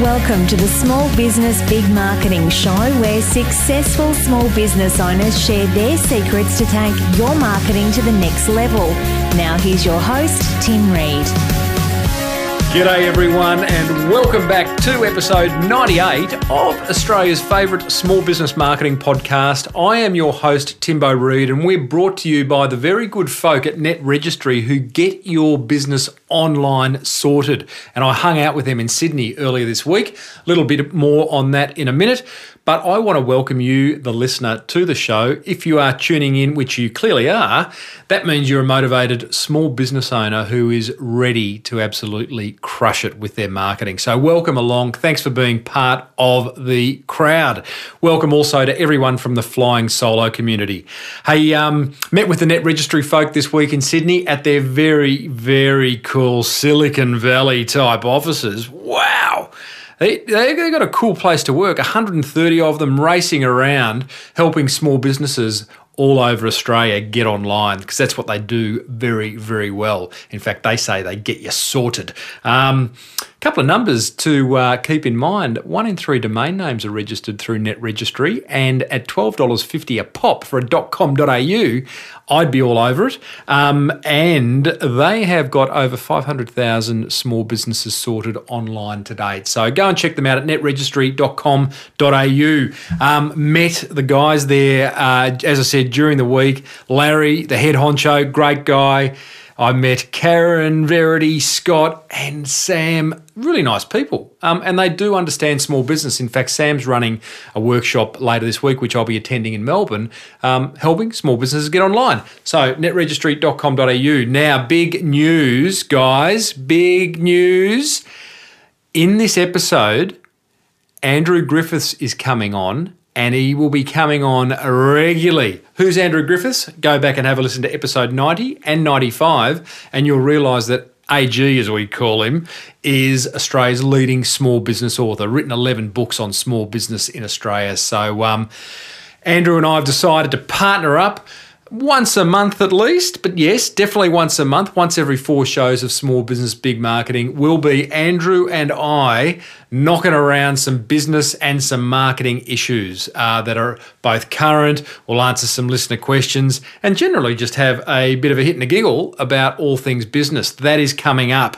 welcome to the Small Business Big Marketing Show, where successful small business owners share their secrets to take your marketing to the next level. Now, here's your host, Tim Reed. G'day, everyone, and welcome back to episode 98 of Australia's favourite small business marketing podcast. I am your host, Timbo Reed, and we're brought to you by the very good folk at Net Registry who get your business online sorted. And I hung out with them in Sydney earlier this week. A little bit more on that in a minute. But I want to welcome you, the listener, to the show. If you are tuning in, which you clearly are, that means you're a motivated small business owner who is ready to absolutely crush it with their marketing. So, welcome along. Thanks for being part of the crowd. Welcome also to everyone from the Flying Solo community. Hey, um, met with the Net Registry folk this week in Sydney at their very, very cool Silicon Valley type offices. Wow. They, they've got a cool place to work, 130 of them racing around helping small businesses all over Australia get online because that's what they do very, very well. In fact, they say they get you sorted. Um, couple of numbers to uh, keep in mind. One in three domain names are registered through Net Registry, and at $12.50 a pop for a .com.au, I'd be all over it. Um, and they have got over 500,000 small businesses sorted online to date. So go and check them out at netregistry.com.au. Um, met the guys there, uh, as I said, during the week. Larry, the head honcho, great guy. I met Karen, Verity, Scott, and Sam. Really nice people. Um, and they do understand small business. In fact, Sam's running a workshop later this week, which I'll be attending in Melbourne, um, helping small businesses get online. So, netregistry.com.au. Now, big news, guys. Big news. In this episode, Andrew Griffiths is coming on and he will be coming on regularly. Who's Andrew Griffiths? Go back and have a listen to episode 90 and 95, and you'll realise that AG, as we call him, is Australia's leading small business author, written 11 books on small business in Australia. So, um, Andrew and I have decided to partner up once a month at least, but yes, definitely once a month, once every four shows of Small Business Big Marketing will be Andrew and I knocking around some business and some marketing issues uh, that are both current. We'll answer some listener questions and generally just have a bit of a hit and a giggle about all things business. That is coming up.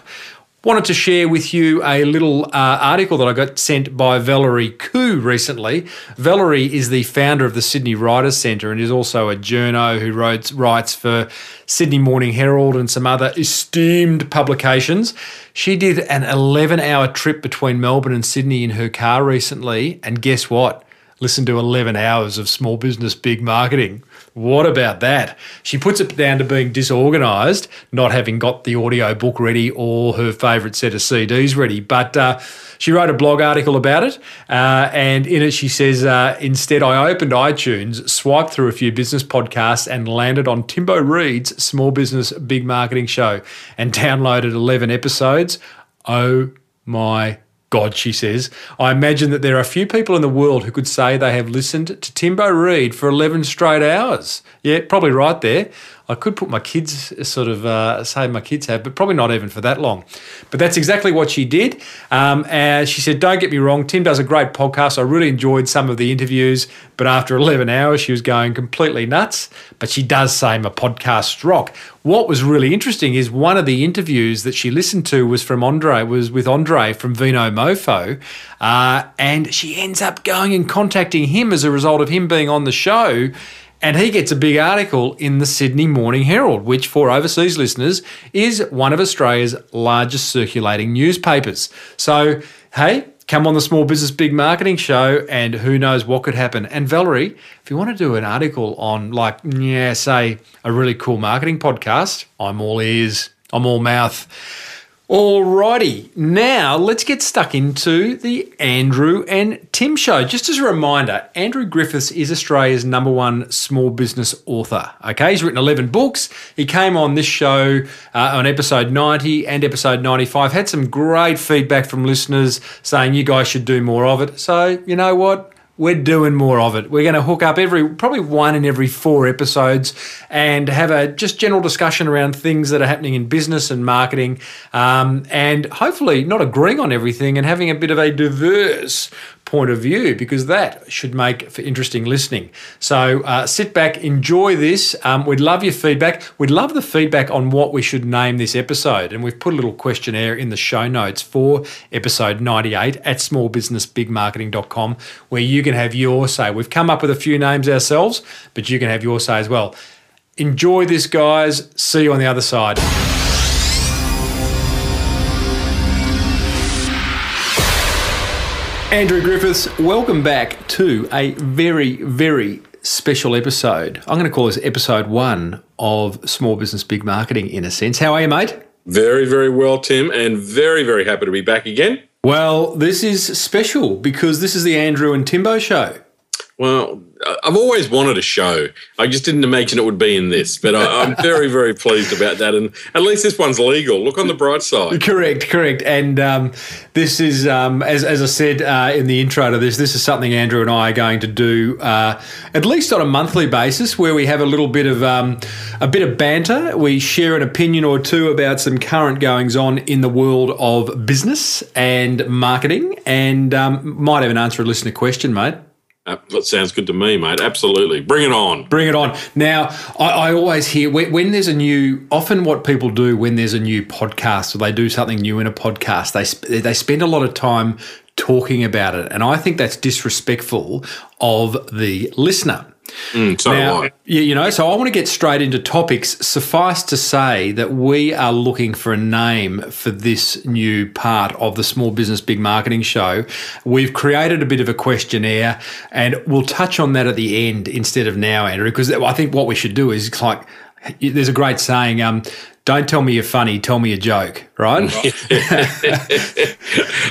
Wanted to share with you a little uh, article that I got sent by Valerie Khoo recently. Valerie is the founder of the Sydney Writers Centre and is also a journo who writes for Sydney Morning Herald and some other esteemed publications. She did an 11 hour trip between Melbourne and Sydney in her car recently, and guess what? Listen to 11 hours of small business big marketing. What about that? She puts it down to being disorganized, not having got the audio book ready or her favorite set of CDs ready. But uh, she wrote a blog article about it. Uh, and in it, she says, uh, Instead, I opened iTunes, swiped through a few business podcasts, and landed on Timbo Reed's Small Business Big Marketing Show and downloaded 11 episodes. Oh my God, she says, I imagine that there are few people in the world who could say they have listened to Timbo Reed for 11 straight hours. Yeah, probably right there. I could put my kids, sort of uh, say my kids have, but probably not even for that long. But that's exactly what she did. Um, and she said, Don't get me wrong, Tim does a great podcast. I really enjoyed some of the interviews, but after 11 hours, she was going completely nuts. But she does say my podcast rock. What was really interesting is one of the interviews that she listened to was from Andre, was with Andre from Vino Mofo. Uh, and she ends up going and contacting him as a result of him being on the show and he gets a big article in the Sydney Morning Herald, which for overseas listeners is one of Australia's largest circulating newspapers. So, hey, come on the Small Business Big Marketing Show, and who knows what could happen. And Valerie, if you want to do an article on, like, yeah, say, a really cool marketing podcast, I'm all ears, I'm all mouth. Alrighty, now let's get stuck into the Andrew and Tim show. Just as a reminder, Andrew Griffiths is Australia's number one small business author. Okay, he's written 11 books. He came on this show uh, on episode 90 and episode 95. Had some great feedback from listeners saying you guys should do more of it. So, you know what? We're doing more of it. We're going to hook up every probably one in every four episodes and have a just general discussion around things that are happening in business and marketing, um, and hopefully not agreeing on everything and having a bit of a diverse point of view because that should make for interesting listening. So uh, sit back, enjoy this. Um, we'd love your feedback. We'd love the feedback on what we should name this episode, and we've put a little questionnaire in the show notes for episode 98 at smallbusinessbigmarketing.com where you can have your say. We've come up with a few names ourselves, but you can have your say as well. Enjoy this, guys. See you on the other side. Andrew Griffiths, welcome back to a very, very special episode. I'm going to call this episode one of Small Business Big Marketing in a sense. How are you, mate? Very, very well, Tim, and very, very happy to be back again. Well, this is special because this is the Andrew and Timbo show. Well, I've always wanted a show. I just didn't imagine it would be in this, but I, am very, very pleased about that. And at least this one's legal. Look on the bright side. Correct, correct. And um, this is, um, as, as I said uh, in the intro to this, this is something Andrew and I are going to do uh, at least on a monthly basis, where we have a little bit of um, a bit of banter. We share an opinion or two about some current goings on in the world of business and marketing, and um, might even answer a listener question, mate. That sounds good to me, mate. Absolutely. Bring it on. Bring it on. Now, I, I always hear when, when, there's a new, often what people do when there's a new podcast or they do something new in a podcast, they, they spend a lot of time talking about it. And I think that's disrespectful of the listener. Mm, so now, you know, so I want to get straight into topics. Suffice to say that we are looking for a name for this new part of the Small Business Big Marketing Show. We've created a bit of a questionnaire, and we'll touch on that at the end instead of now, Andrew, because I think what we should do is like there's a great saying um, don't tell me you're funny, tell me a joke, right?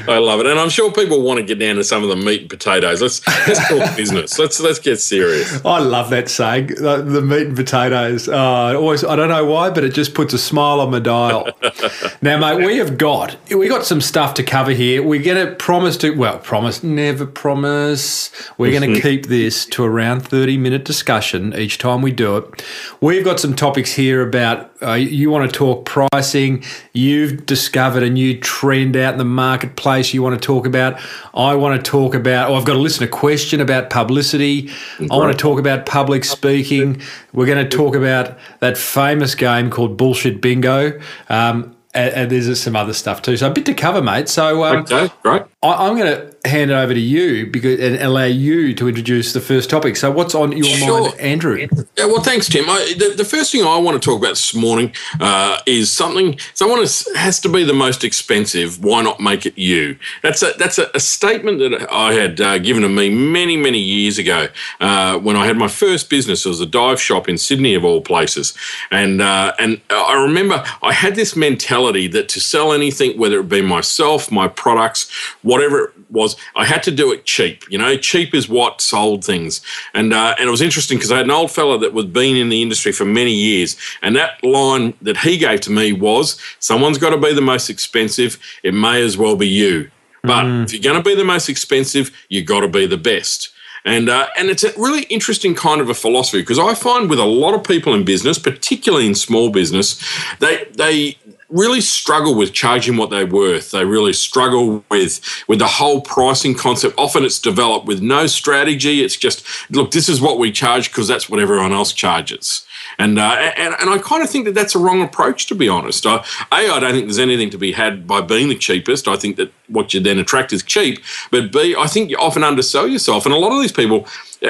I love it. And I'm sure people want to get down to some of the meat and potatoes. Let's let's talk business. Let's let's get serious. I love that saying, the, the meat and potatoes. Uh, always I don't know why, but it just puts a smile on my dial. now, mate, we have got we got some stuff to cover here. We're gonna promise to well, promise, never promise. We're gonna mm-hmm. keep this to around 30 minute discussion each time we do it. We've got some topics here about uh, you want want to talk pricing. You've discovered a new trend out in the marketplace you want to talk about. I want to talk about, oh, I've got a listener question about publicity. I want to talk about public speaking. We're going to talk about that famous game called Bullshit Bingo. Um, and, and, there's some other stuff too. So a bit to cover, mate. So um, okay, great. I, am going to hand it over to you because and allow you to introduce the first topic. So what's on your sure. mind, Andrew? Yeah, well, thanks, Tim. I, the, the, first thing I want to talk about this morning uh, is something. Someone is, has to be the most expensive. Why not make it you? That's a that's a, a statement that I had uh, given to me many many years ago uh, when I had my first business. It was a dive shop in Sydney, of all places, and uh, and I remember I had this mentality that to sell anything, whether it be myself, my products whatever it was, I had to do it cheap. You know, cheap is what sold things. And uh, and it was interesting because I had an old fella that was been in the industry for many years, and that line that he gave to me was, "Someone's got to be the most expensive. It may as well be you." But mm. if you're going to be the most expensive, you got to be the best. And uh, and it's a really interesting kind of a philosophy because I find with a lot of people in business, particularly in small business, they they really struggle with charging what they're worth. They really struggle with with the whole pricing concept. Often it's developed with no strategy. It's just look, this is what we charge because that's what everyone else charges. And, uh, and and I kind of think that that's a wrong approach, to be honest. I, a, I don't think there's anything to be had by being the cheapest. I think that what you then attract is cheap. But B, I think you often undersell yourself. And a lot of these people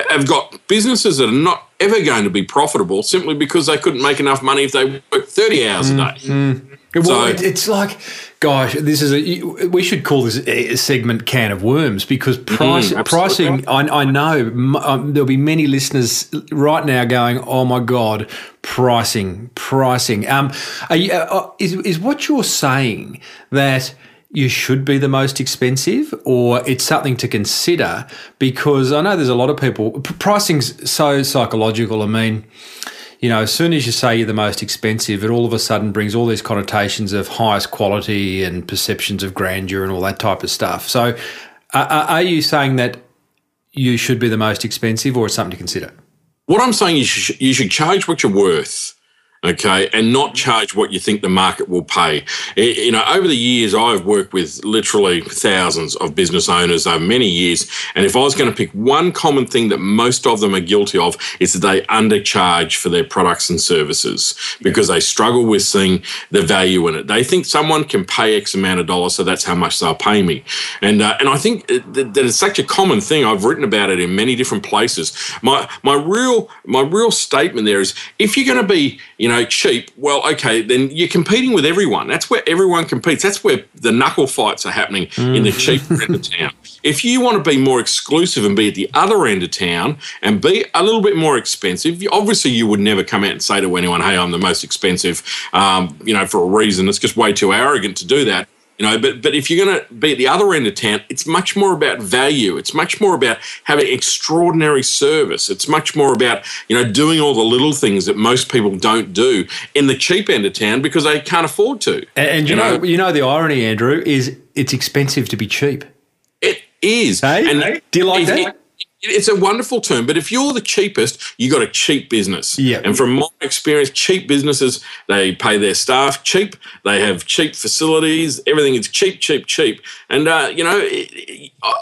have got businesses that are not ever going to be profitable simply because they couldn't make enough money if they worked 30 hours a day. Mm-hmm. Well, so, it's like, gosh, this is a. We should call this a segment "can of worms" because mm, price, mm, pricing. I, I know um, there'll be many listeners right now going, "Oh my god, pricing, pricing." Um, you, uh, uh, is is what you're saying that? You should be the most expensive or it's something to consider because I know there's a lot of people pricing's so psychological I mean you know, as soon as you say you're the most expensive, it all of a sudden brings all these connotations of highest quality and perceptions of grandeur and all that type of stuff. So, uh, are you saying that you should be the most expensive, or it's something to consider? What I'm saying is you should, charge what you're worth okay, and not charge what you think the market will pay. You know, over the years, I've worked with literally thousands of business owners over many years, and if I was going to pick one common thing that most of them are guilty of, is that they undercharge for their products and services because they struggle with seeing the value in it. They think someone can pay X amount of dollars, so that's how much they'll pay me, and uh, and I think that it's such a common thing. I've written about it in many different places. My my real my real statement there is if you're going to be you know, cheap, well, okay, then you're competing with everyone. That's where everyone competes. That's where the knuckle fights are happening mm. in the cheap end of town. If you want to be more exclusive and be at the other end of town and be a little bit more expensive, obviously you would never come out and say to anyone, hey, I'm the most expensive, um, you know, for a reason. It's just way too arrogant to do that. You know, but but if you're going to be at the other end of town, it's much more about value. It's much more about having extraordinary service. It's much more about you know doing all the little things that most people don't do in the cheap end of town because they can't afford to. And, and you, you know, know, you know the irony, Andrew, is it's expensive to be cheap. It is. Hey, and do you like that? It, it's a wonderful term, but if you're the cheapest, you got a cheap business. Yeah. And from my experience, cheap businesses they pay their staff cheap, they have cheap facilities, everything is cheap, cheap, cheap. And uh, you know,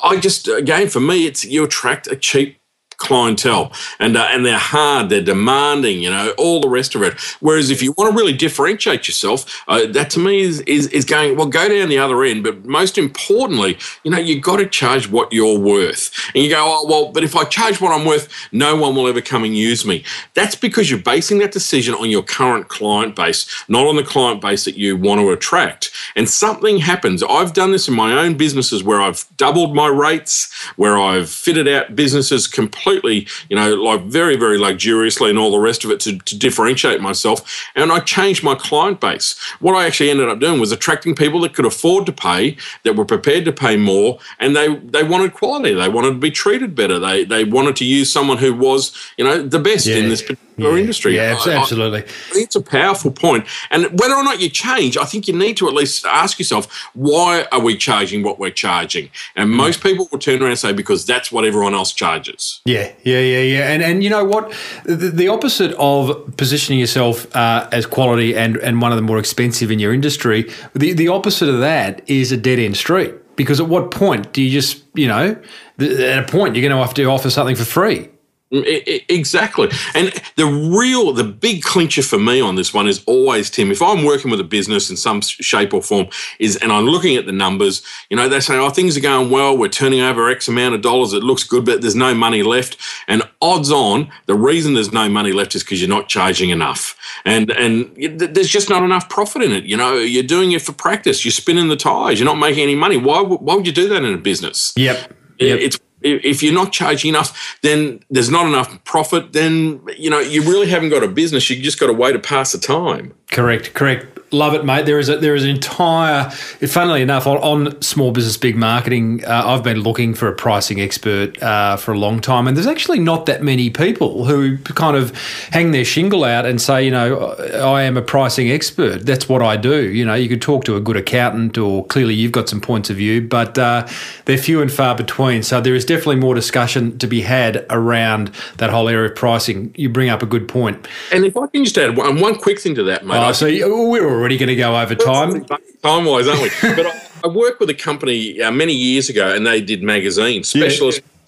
I just again for me, it's you attract a cheap clientele, and uh, and they're hard, they're demanding, you know, all the rest of it. Whereas if you want to really differentiate yourself, uh, that to me is, is is going well. Go down the other end, but most importantly, you know, you've got to charge what you're worth. And you go, oh well, but if I charge what I'm worth, no one will ever come and use me. That's because you're basing that decision on your current client base, not on the client base that you want to attract. And something happens. I've done this in my own businesses where I've doubled my rates, where I've fitted out businesses completely completely, you know, like very, very luxuriously and all the rest of it to, to differentiate myself. And I changed my client base. What I actually ended up doing was attracting people that could afford to pay, that were prepared to pay more, and they they wanted quality. They wanted to be treated better. They they wanted to use someone who was, you know, the best yeah. in this particular yeah. industry. Yeah, absolutely. I, I it's a powerful point. And whether or not you change, I think you need to at least ask yourself, why are we charging what we're charging? And mm. most people will turn around and say, because that's what everyone else charges. Yeah, yeah, yeah, yeah, yeah. And and you know what? The, the opposite of positioning yourself uh, as quality and and one of the more expensive in your industry, the the opposite of that is a dead end street. Because at what point do you just you know at a point you're going to have to offer something for free? Mm, exactly. And the real, the big clincher for me on this one is always, Tim, if I'm working with a business in some shape or form, is and I'm looking at the numbers, you know, they say, oh, things are going well, we're turning over X amount of dollars, it looks good, but there's no money left. And odds on, the reason there's no money left is because you're not charging enough. And and there's just not enough profit in it. You know, you're doing it for practice, you're spinning the tires, you're not making any money. Why, why would you do that in a business? Yep. Yep. It's if you're not charging enough, then there's not enough profit. Then you know you really haven't got a business. You just got a way to pass the time. Correct, correct. Love it, mate. There is a, there is an entire. Funnily enough, on, on small business big marketing, uh, I've been looking for a pricing expert uh, for a long time, and there's actually not that many people who kind of hang their shingle out and say, you know, I am a pricing expert. That's what I do. You know, you could talk to a good accountant, or clearly you've got some points of view, but uh, they're few and far between. So there is definitely more discussion to be had around that whole area of pricing. You bring up a good point. And if I can just add one, one quick thing to that, mate. Oh, so we're already going to go over time. Time wise, aren't we? but I, I, worked with a company uh, many years ago and they did magazines, specialist. Yeah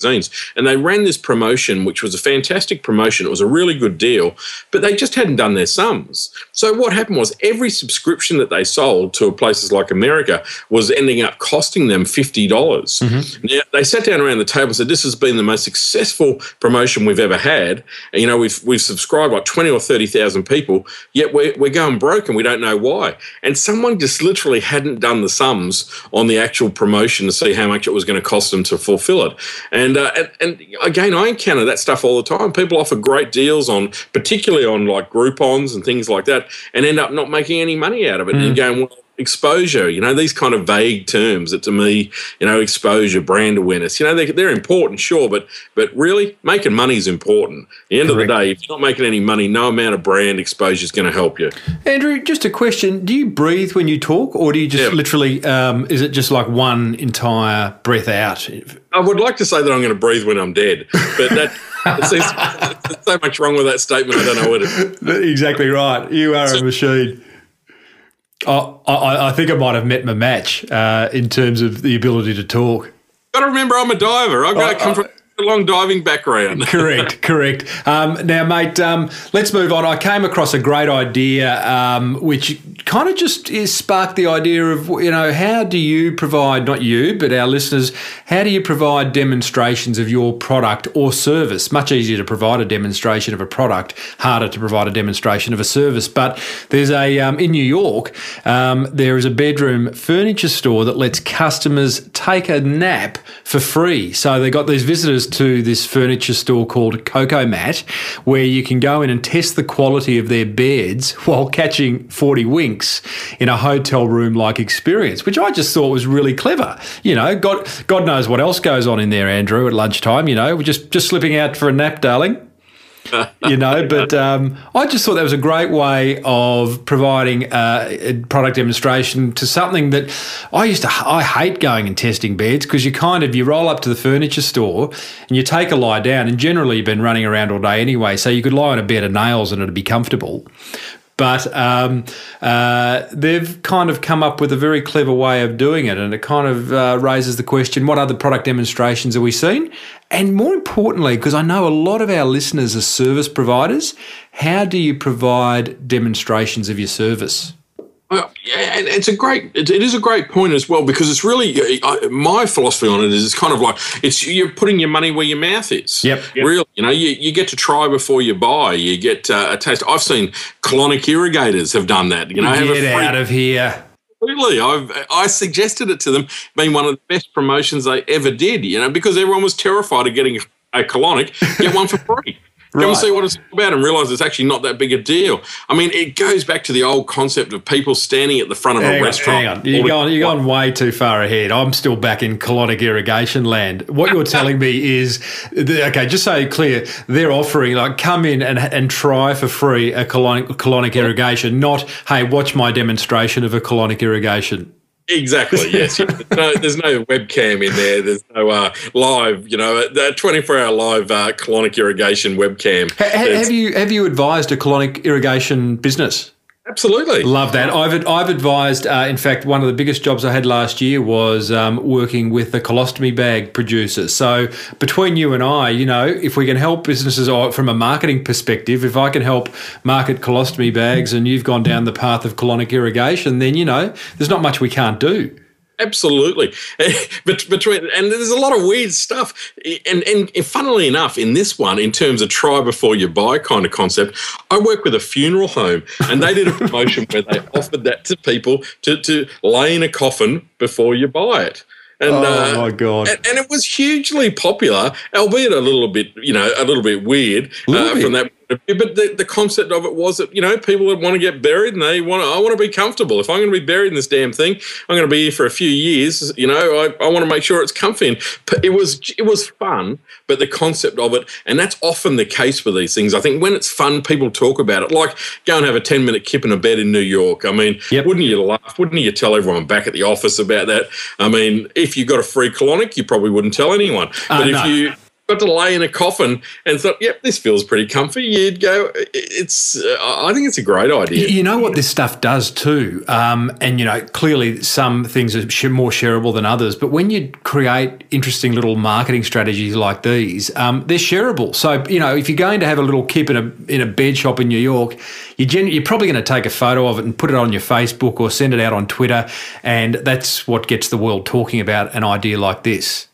and they ran this promotion, which was a fantastic promotion. It was a really good deal, but they just hadn't done their sums. So what happened was every subscription that they sold to places like America was ending up costing them 50. dollars mm-hmm. Now, they sat down around the table and said, This has been the most successful promotion we've ever had. And, you know, we've, we've subscribed like 20 or 30,000 people, yet we're, we're going broke and we don't know why. And someone just literally hadn't done the sums on the actual promotion to see how much it was going to cost them to fulfill it. And and, uh, and, and again, I encounter that stuff all the time. People offer great deals on, particularly on like Groupons and things like that, and end up not making any money out of it. Mm. And going, well, exposure. You know, these kind of vague terms that to me, you know, exposure, brand awareness. You know, they're, they're important, sure, but but really, making money is important. At the end Correct. of the day, if you're not making any money, no amount of brand exposure is going to help you. Andrew, just a question: Do you breathe when you talk, or do you just yeah. literally? Um, is it just like one entire breath out? I would like to say that I'm going to breathe when I'm dead, but that. there's so much wrong with that statement. I don't know what it. Exactly right. You are a machine. Oh, I, I, think I might have met my match uh, in terms of the ability to talk. Got to remember, I'm a diver. I've got to come from long diving background. correct, correct. Um, now, mate, um, let's move on. I came across a great idea, um, which kind of just is sparked the idea of you know how do you provide not you but our listeners how do you provide demonstrations of your product or service much easier to provide a demonstration of a product harder to provide a demonstration of a service but there's a um, in new york um, there is a bedroom furniture store that lets customers take a nap for free so they got these visitors to this furniture store called coco mat where you can go in and test the quality of their beds while catching 40 winks in a hotel room like experience, which I just thought was really clever. You know, God, God knows what else goes on in there, Andrew, at lunchtime. You know, we're just just slipping out for a nap, darling. You know, but um, I just thought that was a great way of providing uh, a product demonstration to something that I used to. I hate going and testing beds because you kind of you roll up to the furniture store and you take a lie down, and generally you've been running around all day anyway, so you could lie on a bed of nails and it'd be comfortable. But um, uh, they've kind of come up with a very clever way of doing it, and it kind of uh, raises the question: What other product demonstrations are we seeing? And more importantly, because I know a lot of our listeners are service providers, how do you provide demonstrations of your service? Well, yeah, and it's a great, it, it is a great point as well because it's really uh, my philosophy on it is it's kind of like it's you're putting your money where your mouth is. Yep. yep. Really, you know, you, you get to try before you buy. You get uh, a taste. I've seen colonic irrigators have done that. You know, get out of here. Absolutely, I've I suggested it to them, being one of the best promotions they ever did. You know, because everyone was terrified of getting a colonic, get one for free. Right. Come see what it's about and realize it's actually not that big a deal. I mean, it goes back to the old concept of people standing at the front of hang a restaurant. Hang on, you're going, you're going way too far ahead. I'm still back in colonic irrigation land. What you're telling me is, okay, just so clear, they're offering like come in and and try for free a colonic colonic irrigation, not hey, watch my demonstration of a colonic irrigation. Exactly. Yes. there's, no, there's, no, webcam in there. There's no uh, live. You know, that 24 hour live uh, colonic irrigation webcam. have you have you advised a colonic irrigation business? Absolutely. Love that. I've, I've advised, uh, in fact, one of the biggest jobs I had last year was um, working with the colostomy bag producers. So, between you and I, you know, if we can help businesses from a marketing perspective, if I can help market colostomy bags and you've gone down the path of colonic irrigation, then, you know, there's not much we can't do. Absolutely, but between and there's a lot of weird stuff, and and funnily enough, in this one, in terms of try before you buy kind of concept, I work with a funeral home, and they did a promotion where they offered that to people to to lay in a coffin before you buy it. And, oh uh, my god! And, and, it was hugely popular, albeit a little bit, you know, a little bit weird little uh, bit. from that but the, the concept of it was that you know people would want to get buried and they want to, I want to be comfortable. If I'm going to be buried in this damn thing, I'm going to be here for a few years. You know, I, I want to make sure it's comfy. And it was it was fun, but the concept of it, and that's often the case with these things. I think when it's fun, people talk about it. Like go and have a 10 minute kip in a bed in New York. I mean, yep. wouldn't you laugh? Wouldn't you tell everyone back at the office about that? I mean, if you got a free colonic, you probably wouldn't tell anyone. Uh, but if no. you got to lay in a coffin and thought, yep, this feels pretty comfy, you'd go, it's, uh, I think it's a great idea. You know what this stuff does too? Um, and, you know, clearly some things are more shareable than others, but when you create interesting little marketing strategies like these, um, they're shareable. So, you know, if you're going to have a little kip in a, in a bed shop in New York, you you're probably going to take a photo of it and put it on your Facebook or send it out on Twitter. And that's what gets the world talking about an idea like this.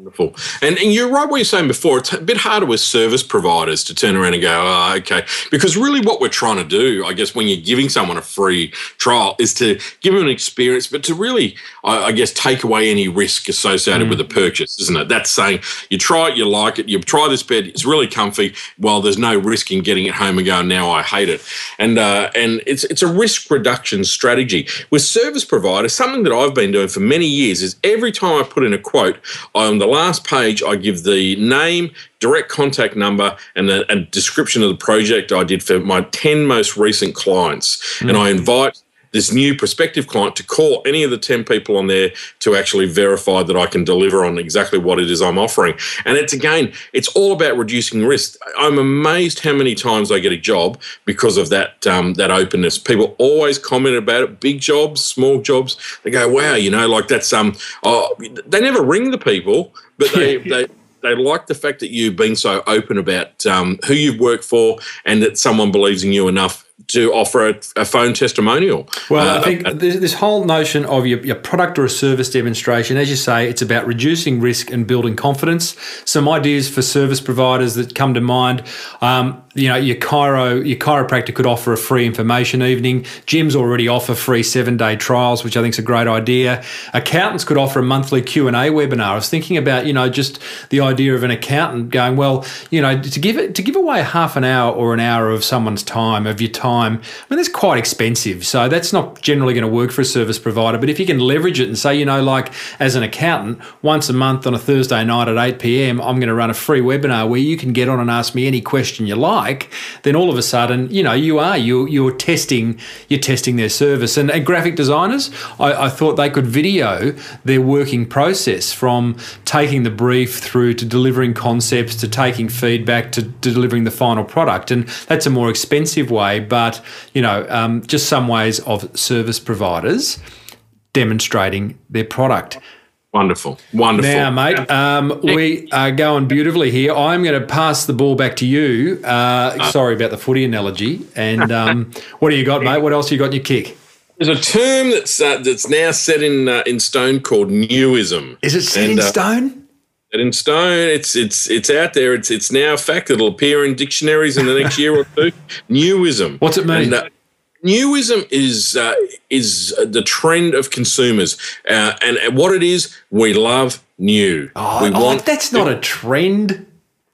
Wonderful. And, and you're right what you're saying before. It's a bit harder with service providers to turn around and go, oh, okay. Because really what we're trying to do, I guess, when you're giving someone a free trial is to give them an experience, but to really, I, I guess, take away any risk associated mm. with the purchase, isn't it? That's saying you try it, you like it, you try this bed, it's really comfy. Well, there's no risk in getting it home and going, now I hate it. And, uh, and it's, it's a risk reduction strategy. With service providers, something that I've been doing for many years is every time I put in a quote on the last page, I give the name, direct contact number, and a, a description of the project I did for my 10 most recent clients. Mm-hmm. And I invite this new prospective client to call any of the 10 people on there to actually verify that I can deliver on exactly what it is I'm offering. And it's again, it's all about reducing risk. I'm amazed how many times I get a job because of that um, that openness. People always comment about it, big jobs, small jobs. They go, wow, you know, like that's um oh, they never ring the people, but they, they they like the fact that you've been so open about um, who you've worked for and that someone believes in you enough to offer a, a phone testimonial. Well, uh, I think uh, this, this, whole notion of your, your, product or a service demonstration, as you say, it's about reducing risk and building confidence. Some ideas for service providers that come to mind. Um, you know, your chiro, your chiropractor could offer a free information evening. Gyms already offer free seven day trials, which I think is a great idea. Accountants could offer a monthly Q and A webinar. I was thinking about, you know, just the idea of an accountant going, well, you know, to give it to give away half an hour or an hour of someone's time of your time. I mean, that's quite expensive, so that's not generally going to work for a service provider. But if you can leverage it and say, you know, like as an accountant, once a month on a Thursday night at eight pm, I'm going to run a free webinar where you can get on and ask me any question you like like, then all of a sudden, you know, you are you you're testing you're testing their service. And, and graphic designers, I, I, thought they could video their working process from taking the brief through to delivering concepts to taking feedback to, to delivering the final product. And that's a more expensive way, but you know, um, just some ways of service providers demonstrating their product. Wonderful, wonderful. Now, mate, um, we are going beautifully here. I'm going to pass the ball back to you. Uh, uh, sorry about the footy analogy. And um, what do you got, mate? What else you got in your kick? There's a term that's uh, that's now set in uh, in stone called newism. Is it set and, in uh, stone? Set in stone. It's it's it's out there. It's it's now a fact. It'll appear in dictionaries in the next year or two. Newism. What's it mean? And, uh, Newism is uh, is the trend of consumers, uh, and what it is, we love new. Oh, we oh, want that's not a trend.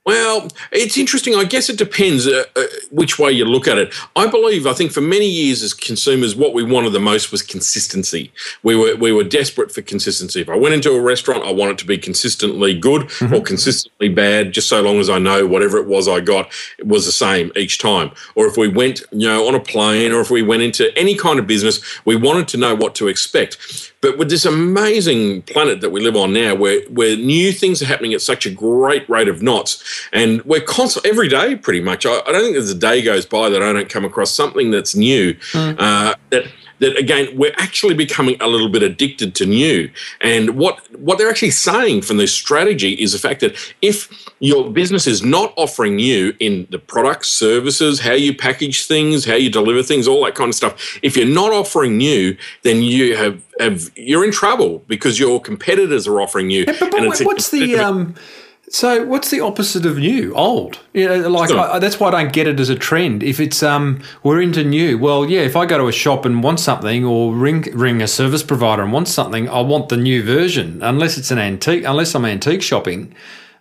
Well, it's interesting. I guess it depends uh, uh, which way you look at it. I believe, I think for many years as consumers, what we wanted the most was consistency. We were we were desperate for consistency. If I went into a restaurant, I want it to be consistently good mm-hmm. or consistently bad, just so long as I know whatever it was I got it was the same each time. Or if we went, you know, on a plane, or if we went into any kind of business, we wanted to know what to expect. But with this amazing planet that we live on now, where where new things are happening at such a great rate of knots and we're constant every day, pretty much. I, I, don't think there's a day goes by that I don't come across something that's new. Mm. Uh, that that again we're actually becoming a little bit addicted to new. And what what they're actually saying from this strategy is the fact that if your business is not offering new in the products services how you package things how you deliver things all that kind of stuff if you're not offering new then you have, have you're in trouble because your competitors are offering new yeah, but, but what's the um so, what's the opposite of new? Old. You know, like I, that's why I don't get it as a trend. If it's um, we're into new. Well, yeah. If I go to a shop and want something, or ring ring a service provider and want something, I want the new version. Unless it's an antique, unless I'm antique shopping,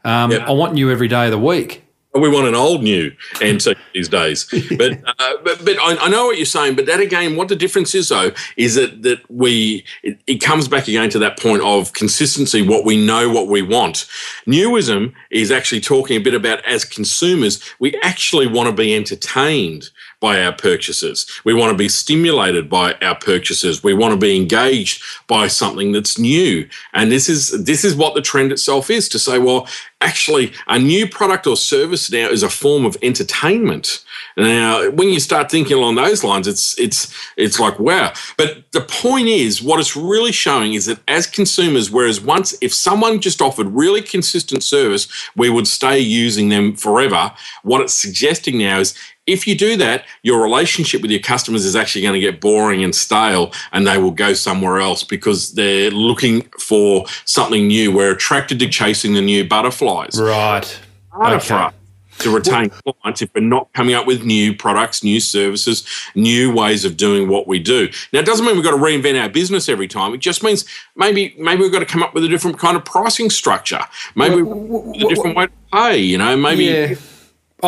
um, yep. I want new every day of the week we want an old new antique these days. But uh, but, but I, I, know what you're saying. But that again, what the difference is though is that that we it, it, comes back again to that point of consistency. What we know, what we want. Newism is actually talking a bit about as consumers, we actually want to be entertained by our purchases. We want to be stimulated by our purchases. We want to be engaged by something that's new. And this is this is what the trend itself is to say, well, actually a new product or service now is a form of entertainment. Now, when you start thinking along those lines, it's it's it's like wow. But the point is, what it's really showing is that as consumers, whereas once if someone just offered really consistent service, we would stay using them forever. What it's suggesting now is if you do that, your relationship with your customers is actually going to get boring and stale, and they will go somewhere else because they're looking for something new. We're attracted to chasing the new butterflies. Right. Us to retain clients if we're not coming up with new products, new services, new ways of doing what we do. Now, it doesn't mean we've got to reinvent our business every time. It just means maybe maybe we've got to come up with a different kind of pricing structure. Maybe a different way to pay. You know, maybe. Yeah.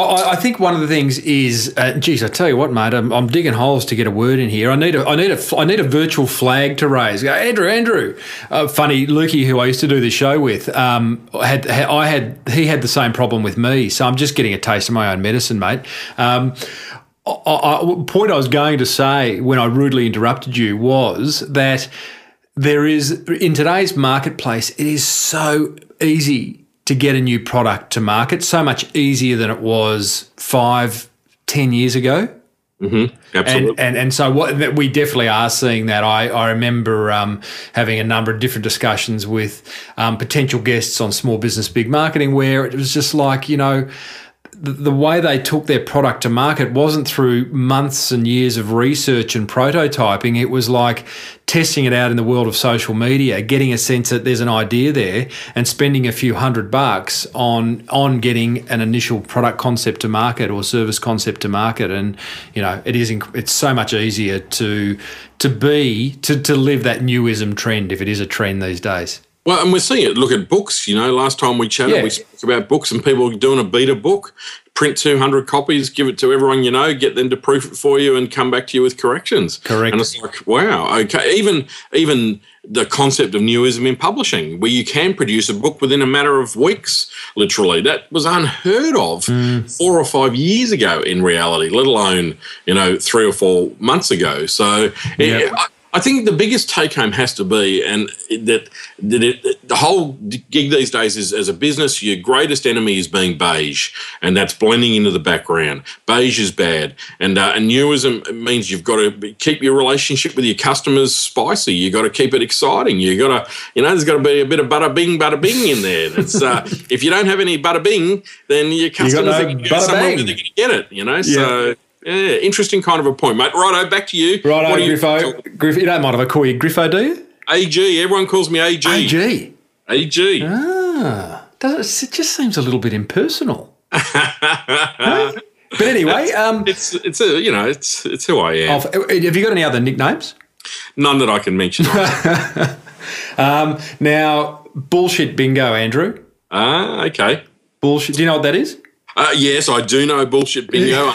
I, I think one of the things is, uh, geez, I tell you what, mate, I'm, I'm, digging holes to get a word in here. I need a, I need a, I need a virtual flag to raise. Andrew, Andrew, uh, funny, Lukey, who I used to do the show with, um, had, I had, he had the same problem with me. So I'm just getting a taste of my own medicine, mate. Um, I, point I was going to say when I rudely interrupted you was that there is in today's marketplace, it is so easy to get a new product to market so much easier than it was five, ten years ago. Mm-hmm. Absolutely. And, and and so what we definitely are seeing that. I I remember um, having a number of different discussions with um, potential guests on Small Business Big Marketing where it was just like you know the, way they took their product to market wasn't through months and years of research and prototyping. It was like testing it out in the world of social media, getting a sense that there's an idea there, and spending a few hundred bucks on on getting an initial product concept to market or service concept to market. And you know, it is it's so much easier to to be to to live that newism trend if it is a trend these days. Well, and we're seeing it. Look at books. You know, last time we chatted, yeah. we spoke about books and people doing a beta book, print 200 copies, give it to everyone you know, get them to proof it for you, and come back to you with corrections. Correct. And it's like, wow, okay. Even even the concept of newism in publishing, where you can produce a book within a matter of weeks, literally, that was unheard of mm. four or five years ago in reality, let alone you know three or four months ago. So. Yeah. It, I think the biggest take home has to be, and that that it, the whole gig these days is as a business, your greatest enemy is being beige, and that's blending into the background. Beige is bad, and uh, and newism means you've got to keep your relationship with your customers spicy. You've got to keep it exciting. You've got to, you know, there's got to be a bit of bada bing, bada bing in there. Uh, if you don't have any butta bing, then your customers you are somewhere they're going to get it. You know, yeah. so yeah, interesting kind of a point, mate. Righto, back to you. Righto, you Griffo. Griff, you don't mind if I call you Griffo, do you? AG. Everyone calls me AG. AG. AG. Ah, does it, just seems a little bit impersonal. huh? But anyway, um, it's it's a you know it's it's who I am. have you got any other nicknames? None that I can mention. um, now, bullshit bingo, Andrew. Ah, okay. Bullshit. Do you know what that is? Uh, yes, I do know bullshit bingo.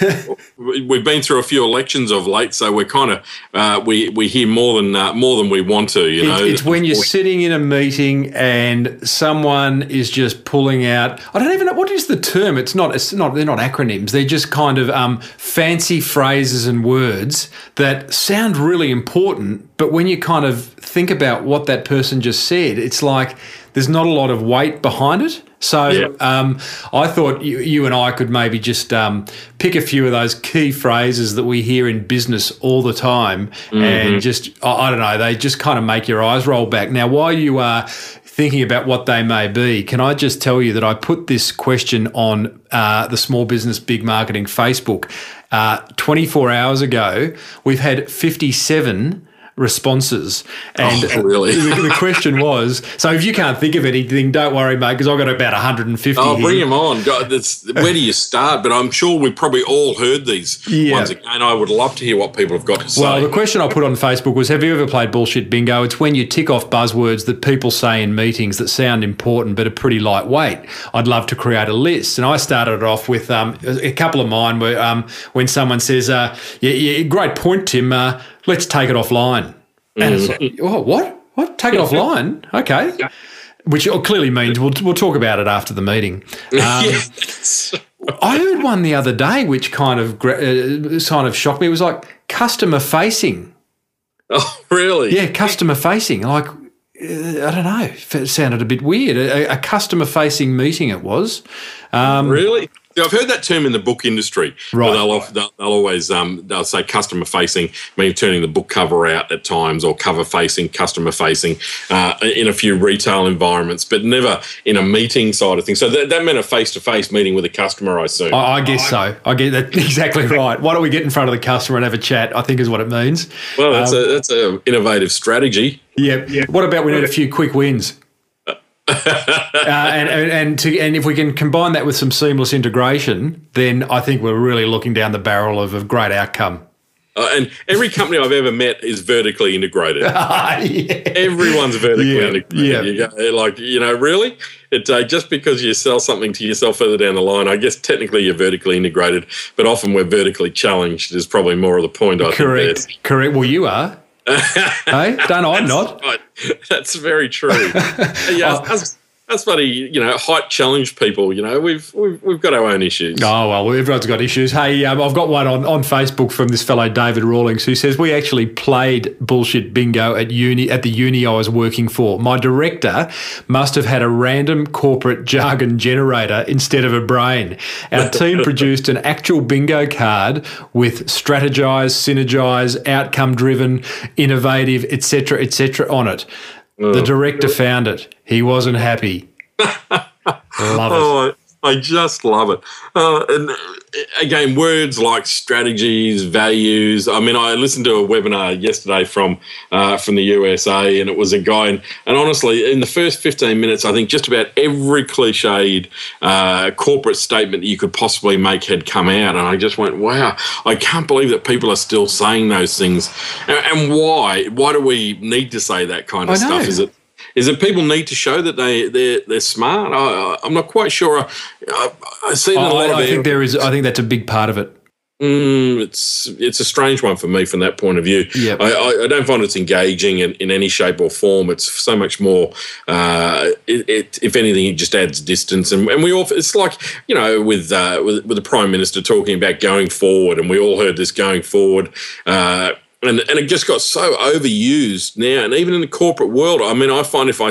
We've been through a few elections of late, so we're kind of uh, we we hear more than uh, more than we want to. You know, it's, it's when you're sitting in a meeting and someone is just pulling out. I don't even know what is the term. It's not. It's not. They're not acronyms. They're just kind of um, fancy phrases and words that sound really important, but when you kind of think about what that person just said, it's like there's not a lot of weight behind it. So yeah. um, I thought you, you, and I could maybe just um, pick a few of those key phrases that we hear in business all the time, mm-hmm. and just I don't know, they just kind of make your eyes roll back. Now, while you are thinking about what they may be, can I just tell you that I put this question on uh, the Small Business Big Marketing Facebook uh, 24 hours ago? We've had 57 responses. And oh, really? the, the, question was so if you can't think of anything, don't worry, mate, because I've got about 150. Oh, here. bring them on. God, where do you start? But I'm sure we've probably all heard these yeah. ones again. I would love to hear what people have got to say. Well, the question I put on Facebook was Have you ever played bullshit bingo? It's when you tick off buzzwords that people say in meetings that sound important but are pretty lightweight. I'd love to create a list. And I started it off with um, a couple of mine where um, when someone says, uh, yeah, yeah, great point, Tim. Uh, let's take it offline. And it's like, oh, what? What? Take it offline? Okay. Yeah. Which clearly means we'll, we'll talk about it after the meeting. Um. I heard one the other day which kind of uh, kind of shocked me. It was like customer facing. Oh, really? Yeah, customer facing. Like, uh, I don't know. It sounded a bit weird. A, a customer facing meeting it was. Um, really? Yeah, I've heard that term in the book industry. Right. They'll, they'll, they'll always um, they'll say customer facing, meaning turning the book cover out at times, or cover facing, customer facing, uh, in a few retail environments, but never in a meeting side of things. So that, that meant a face to face meeting with a customer, I assume. I, I guess so. I get that exactly right. Why don't we get in front of the customer and have a chat? I think is what it means. well, that's um, a that's a innovative strategy. Yeah. What about we need a few quick wins? Uh, and, and and to and if we can combine that with some seamless integration, then I think we're really looking down the barrel of a great outcome. Uh, and every company I've ever met is vertically integrated. yeah. Everyone's vertically Yeah, integrated. yeah. You go, like, you know, really? It, uh, just because you sell something to yourself further down the line, I guess technically you're vertically integrated, but often we're vertically challenged is probably more of the point. I Correct. think Correct. Well, you are. Hey, don't I not? Right. That's very true. yeah, oh. us, us bloody, you know, height challenge people, you know, we've, we've, we've got our own issues. Oh well, everyone's got issues. Hey, um, I've got one on, on Facebook from this fellow David Rawlings who says we actually played bullshit bingo at uni at the uni I was working for. My director must have had a random corporate jargon generator instead of a brain. Our team produced an actual bingo card with strategize, synergize, outcome driven, innovative, etc., etc. on it. The oh. director found it. He wasn't happy. Love it. Oh, I, just love it. Uh, and uh, again, words like strategies, values. I mean, I listened to a webinar yesterday from uh, from the USA, and it was a guy. And, and honestly, in the first fifteen minutes, I think just about every cliched uh, corporate statement that you could possibly make had come out, and I just went, "Wow! I can't believe that people are still saying those things." And, and why? Why do we need to say that kind of stuff? Is it is that people need to show that they they're, they're smart. I, I- I'm not quite sure. I, I, I see that a lot I, of I think there is. I think that's a big part of it. Mm, it's it's a strange one for me from that point of view. Yep. I, I, I don't find it's engaging in, in any shape or form. It's so much more. Uh, it, it, if anything, it just adds distance, and, and we all. It's like you know, with, uh, with with the prime minister talking about going forward, and we all heard this going forward. Uh, and, and it just got so overused now, and even in the corporate world, I mean, I find if i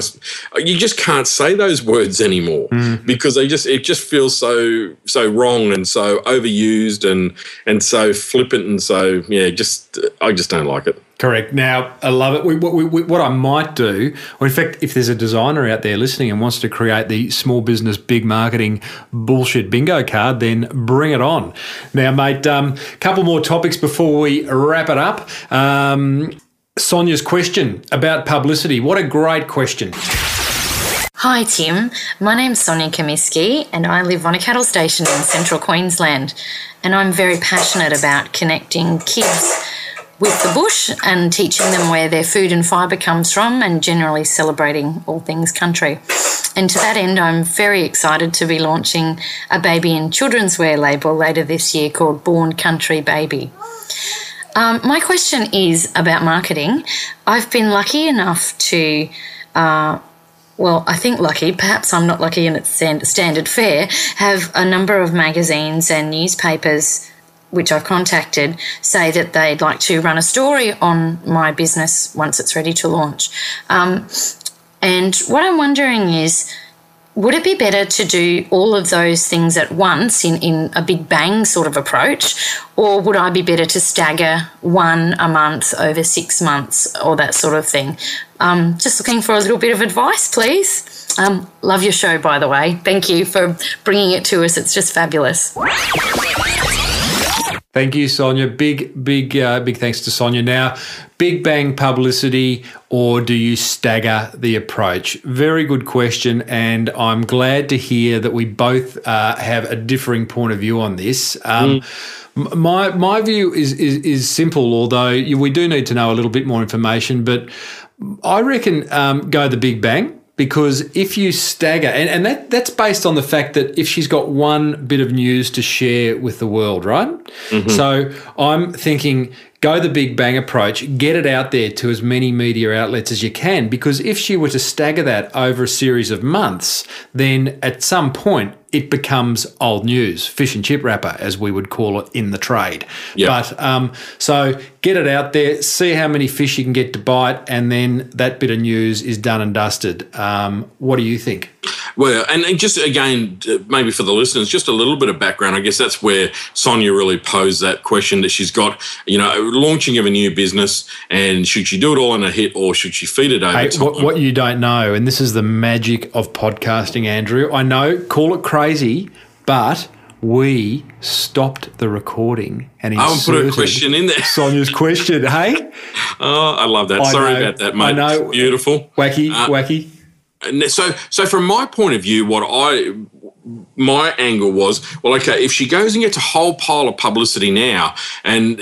you just can't say those words anymore hmm. because they just it just feels so so wrong and so overused and and so flippant and so yeah, just I just don't like it. Correct. Now, I love it. We, we, we, what I might do, or in fact, if there's a designer out there listening and wants to create the small business big marketing bullshit bingo card, then bring it on. Now, mate, a um, couple more topics before we wrap it up. Um, Sonia's question about publicity. What a great question. Hi, Tim. My name's Sonia Comiskey, and I live on a cattle station in central Queensland. And I'm very passionate about connecting kids with the bush and teaching them where their food and fibre comes from, and generally celebrating all things country. And to that end, I'm very excited to be launching a baby and children's wear label later this year called Born Country Baby. Um, my question is about marketing. I've been lucky enough to well, I think lucky, perhaps I'm not lucky and it's standard fare, have a number of magazines and newspapers which I've contacted say that they'd like to run a story on my business once it's ready to launch. Um, and what I'm wondering is, would it be better to do all of those things at once in, in a big bang sort of approach? Or would I be better to stagger one a month over six months or that sort of thing? Um, just looking for a little bit of advice, please. Um, love your show, by the way. Thank you for bringing it to us. It's just fabulous. Thank you, Sonia. Big, big, uh, big thanks to Sonia. Now, big bang publicity, or do you stagger the approach? Very good question, and I'm glad to hear that we both uh, have a differing point of view on this. Um, m- My my view is, is is simple, although we do need to know a little bit more information. But I reckon um, go the big bang because if you stagger, and, and that that's based on the fact that if she's got one bit of news to share with the world, right? Mm-hmm. So I'm thinking go the big bang approach, get it out there to as many media outlets as you can, because if she were to stagger that over a series of months, then at some point it becomes old news, fish and chip wrapper, as we would call it in the trade. Yeah. But um, so get it out there, see how many fish you can get to bite, and then that bit of news is done and dusted. Um, what do you think? Well, and, just again, maybe for the listeners, just a little bit of background. I guess that's where Sonia really posed that question that she's got, you know, launching of a new business, and should she do it all in a hit or should she feed it over Hey, time? what, what you don't know, and this is the magic of podcasting, Andrew. I know, call it crazy, but we stopped the recording and I will put a inserted question in there. Sonia's question. Hey, Oh, I love that. I Sorry know. about that, mate. I know. It's beautiful. wacky, Uh, wacky. So, so from my point of view, what I my angle was, well, okay, if she goes and gets a whole pile of publicity now, and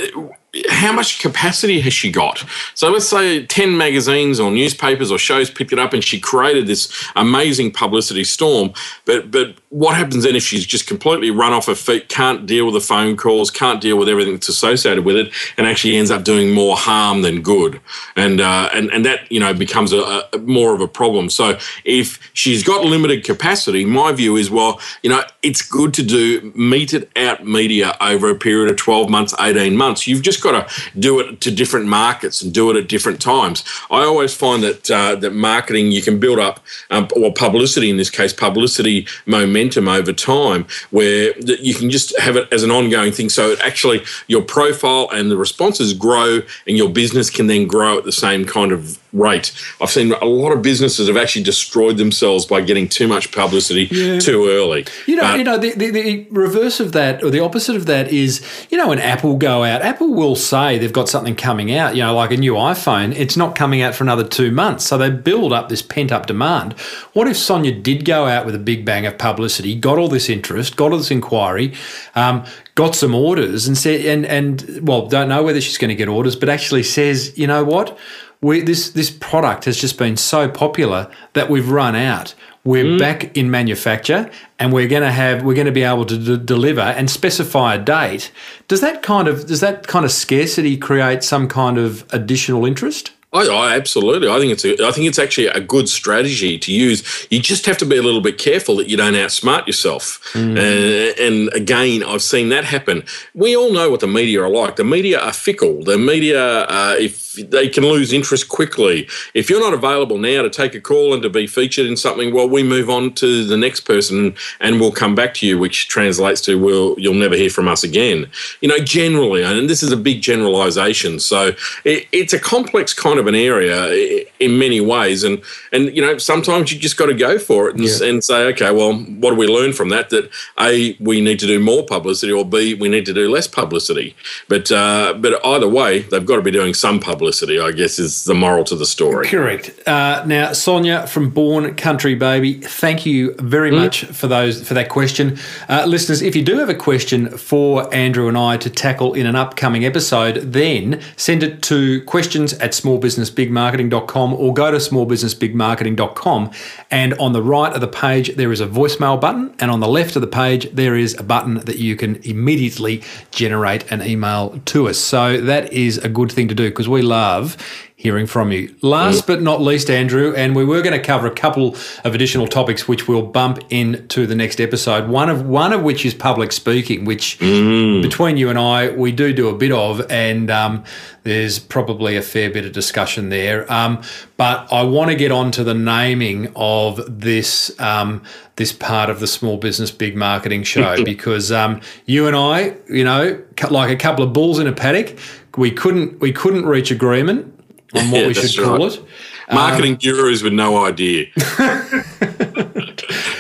how much capacity has she got? So let's say 10 magazines or newspapers or shows picked it up and she created this amazing publicity storm. But but what happens then if she's just completely run off her feet, can't deal with the phone calls, can't deal with everything that's associated with it, and actually ends up doing more harm than good? And uh, and and that you know becomes a, a more of a problem. So if she's got limited capacity, my view is well, you know, it's good to do meted out media over a period of 12 months, 18 months. You've just got to do it to different markets and do it at different times. I always find that uh, that marketing you can build up, um, or publicity in this case, publicity momentum over time, where you can just have it as an ongoing thing. So it actually your profile and the responses grow, and your business can then grow at the same kind of rate. I've seen a lot of businesses have actually destroyed themselves by getting too much publicity too early. You know, But- you know, the, the, the reverse of that, or the opposite of that, is you know, when Apple go out, Apple will say they've got something coming out. You know, like a new iPhone, it's not coming out for another two months, so they build up this pent up demand. What if Sonia did go out with a big bang of publicity, got all this interest, got all this inquiry, um, got some orders, and said, and and well, don't know whether she's going to get orders, but actually says, you know what, we this this product has just been so popular that we've run out. We're mm. back in manufacture, and we're going to have we're going to be able to d- deliver and specify a date. Does that kind of does that kind of scarcity create some kind of additional interest? I, I absolutely. I think it's a, I think it's actually a good strategy to use. You just have to be a little bit careful that you don't outsmart yourself. Uh, and again, I've seen that happen. We all know what the media are like. The media are fickle. The media, uh, if they can lose interest quickly. If you're not available now to take a call and to be featured in something, well, we move on to the next person and we'll come back to you, which translates to, well, you'll never hear from us again. You know, generally, and this is a big generalization. So it, it's a complex kind of an area in many ways. And, and you know, sometimes you just got to go for it and, and say, okay, well, what do we learn from that? That A, we need to do more publicity, or B, we need to do less publicity. But, uh, but either way, they've got to be doing some publicity, I guess, is the moral to the story. Correct. Uh, now, Sonia from Born Country Baby, thank you very much for those for that question, uh, listeners. If you do have a question for Andrew and I to tackle in an upcoming episode, then send it to questions at smallbusinessbigmarketing.com or go to smallbusinessbigmarketing.com. And on the right of the page, there is a voicemail button, and on the left of the page, there is a button that you can immediately generate an email to us. So that is a good thing to do because we love hearing from you. Last but not least, Andrew, and we were going to cover a couple of additional topics which we'll bump into the next episode. One of one of which is public speaking, which between you and I we do do a bit of, and um, there's probably a fair bit of discussion there. Um, but I want to get on to the naming of this. Um, this part of the small business big marketing show because um, you and I, you know, like a couple of bulls in a paddock, we couldn't we couldn't reach agreement on what Yeah, we should call right. it. Marketing um, gurus with no idea.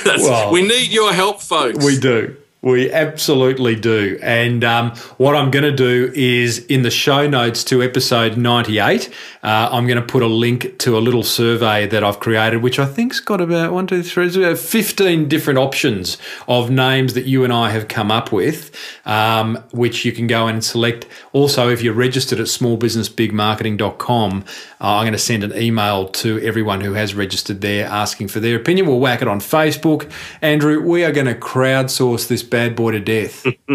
Well- we need your help, folks. We do. We absolutely do. And um, what I'm going to do is in the show notes to episode 98, uh, I'm going to put a link to a little survey that I've created, which I think's got about one, two, three, uh, 15 different options of names that you and I have come up with, um, which you can go and select. Also, if you're registered at smallbusinessbigmarketing.com, uh, I'm going to send an email to everyone who has registered there asking for their opinion. We'll whack it on Facebook. Andrew, we are going to crowdsource this bad boy to death.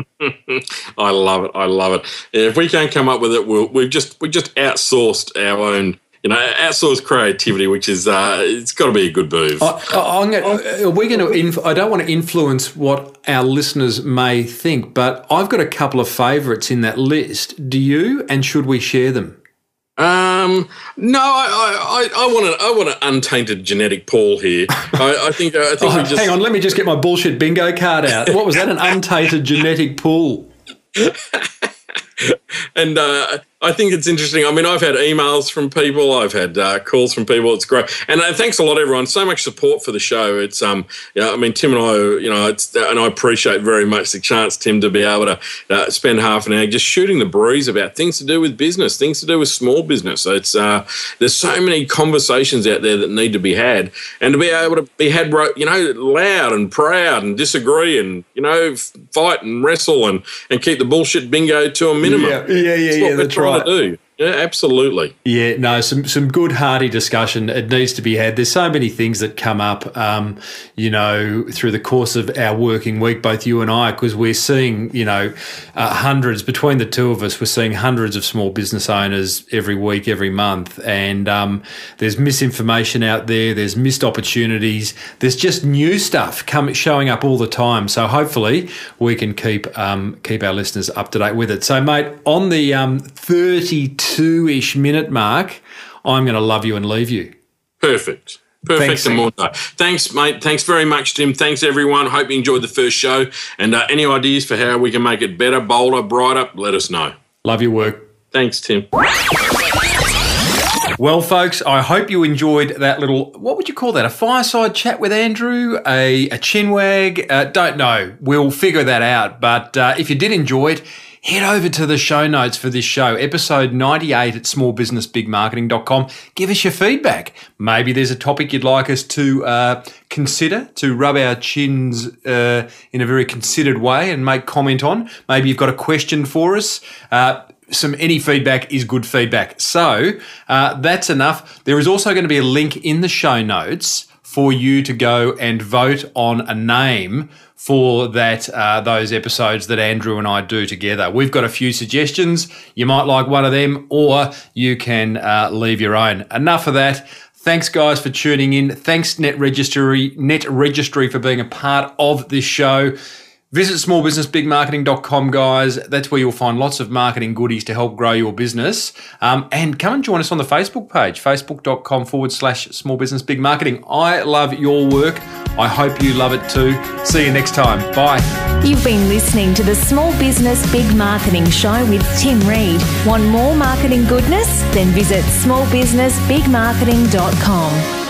I love it. I love it. If we can't come up with it, we'll, we've just we just outsourced our own. You know, outsourced creativity, which is uh, it's got to be a good move. I, I- I'm gonna, are we going to? Inf- I don't want to influence what our listeners may think, but I've got a couple of favourites in that list. Do you? And should we share them? Uh, Um, no, I, I, I want an, I want an untainted genetic Paul here. I, I think, I think Oh, we just, hang on, let me just get my bullshit bingo card out. What was that? An untainted genetic pool. and uh, I think it's interesting. I mean, I've had emails from people, I've had uh, calls from people. It's great, and uh, thanks a lot, everyone. So much support for the show. It's um, yeah. I mean, Tim and I, you know, it's and I appreciate very much the chance, Tim, to be able to uh, spend half an hour just shooting the breeze about things to do with business, things to do with small business. It's uh, there's so many conversations out there that need to be had, and to be able to be had, you know, loud and proud and disagree and you know, fight and wrestle and and keep the bullshit bingo to a minimum. Yeah, yeah, yeah, That's yeah, that's trying right. to do. Yeah, absolutely. Yeah, no, some some good hearty discussion. It needs to be had. There's so many things that come up, um, you know, through the course of our working week, both you and I, because we're seeing, you know, uh, hundreds between the two of us. We're seeing hundreds of small business owners every week, every month, and um, there's misinformation out there. There's missed opportunities. There's just new stuff coming showing up all the time. So hopefully we can keep um, keep our listeners up to date with it. So, mate, on the um, 32 ish minute mark, I'm going to love you and leave you. Perfect. Perfect. Thanks, and more. Thanks, mate. Thanks very much, Tim. Thanks, everyone. Hope you enjoyed the first show. And uh, any ideas for how we can make it better, bolder, brighter, let us know. Love your work. Thanks, Tim. Well, folks, I hope you enjoyed that little, what would you call that? A fireside chat with Andrew? A, a chinwag? Uh, don't know. We'll figure that out. But uh, if you did enjoy it, head over to the show notes for this show, episode 98 at smallbusinessbigmarketing.com. Give us your feedback. Maybe there's a topic you'd like us to uh, consider, to rub our chins uh, in a very considered way and make comment on. Maybe you've got a question for us. Uh, some any feedback is good feedback. So uh, that's enough. There is also going to be a link in the show notes for you to go and vote on a name for that uh, those episodes that Andrew and I do together. We've got a few suggestions. You might like one of them, or you can uh, leave your own. Enough of that. Thanks, guys, for tuning in. Thanks, Netregistry, Net Registry, for being a part of this show. Visit smallbusinessbigmarketing.com, guys. That's where you'll find lots of marketing goodies to help grow your business. Um, and come and join us on the Facebook page, facebook.com forward slash small business big marketing. I love your work. I hope you love it too. See you next time. Bye. You've been listening to the Small Business Big Marketing Show with Tim Reed. Want more marketing goodness? Then visit smallbusinessbigmarketing.com.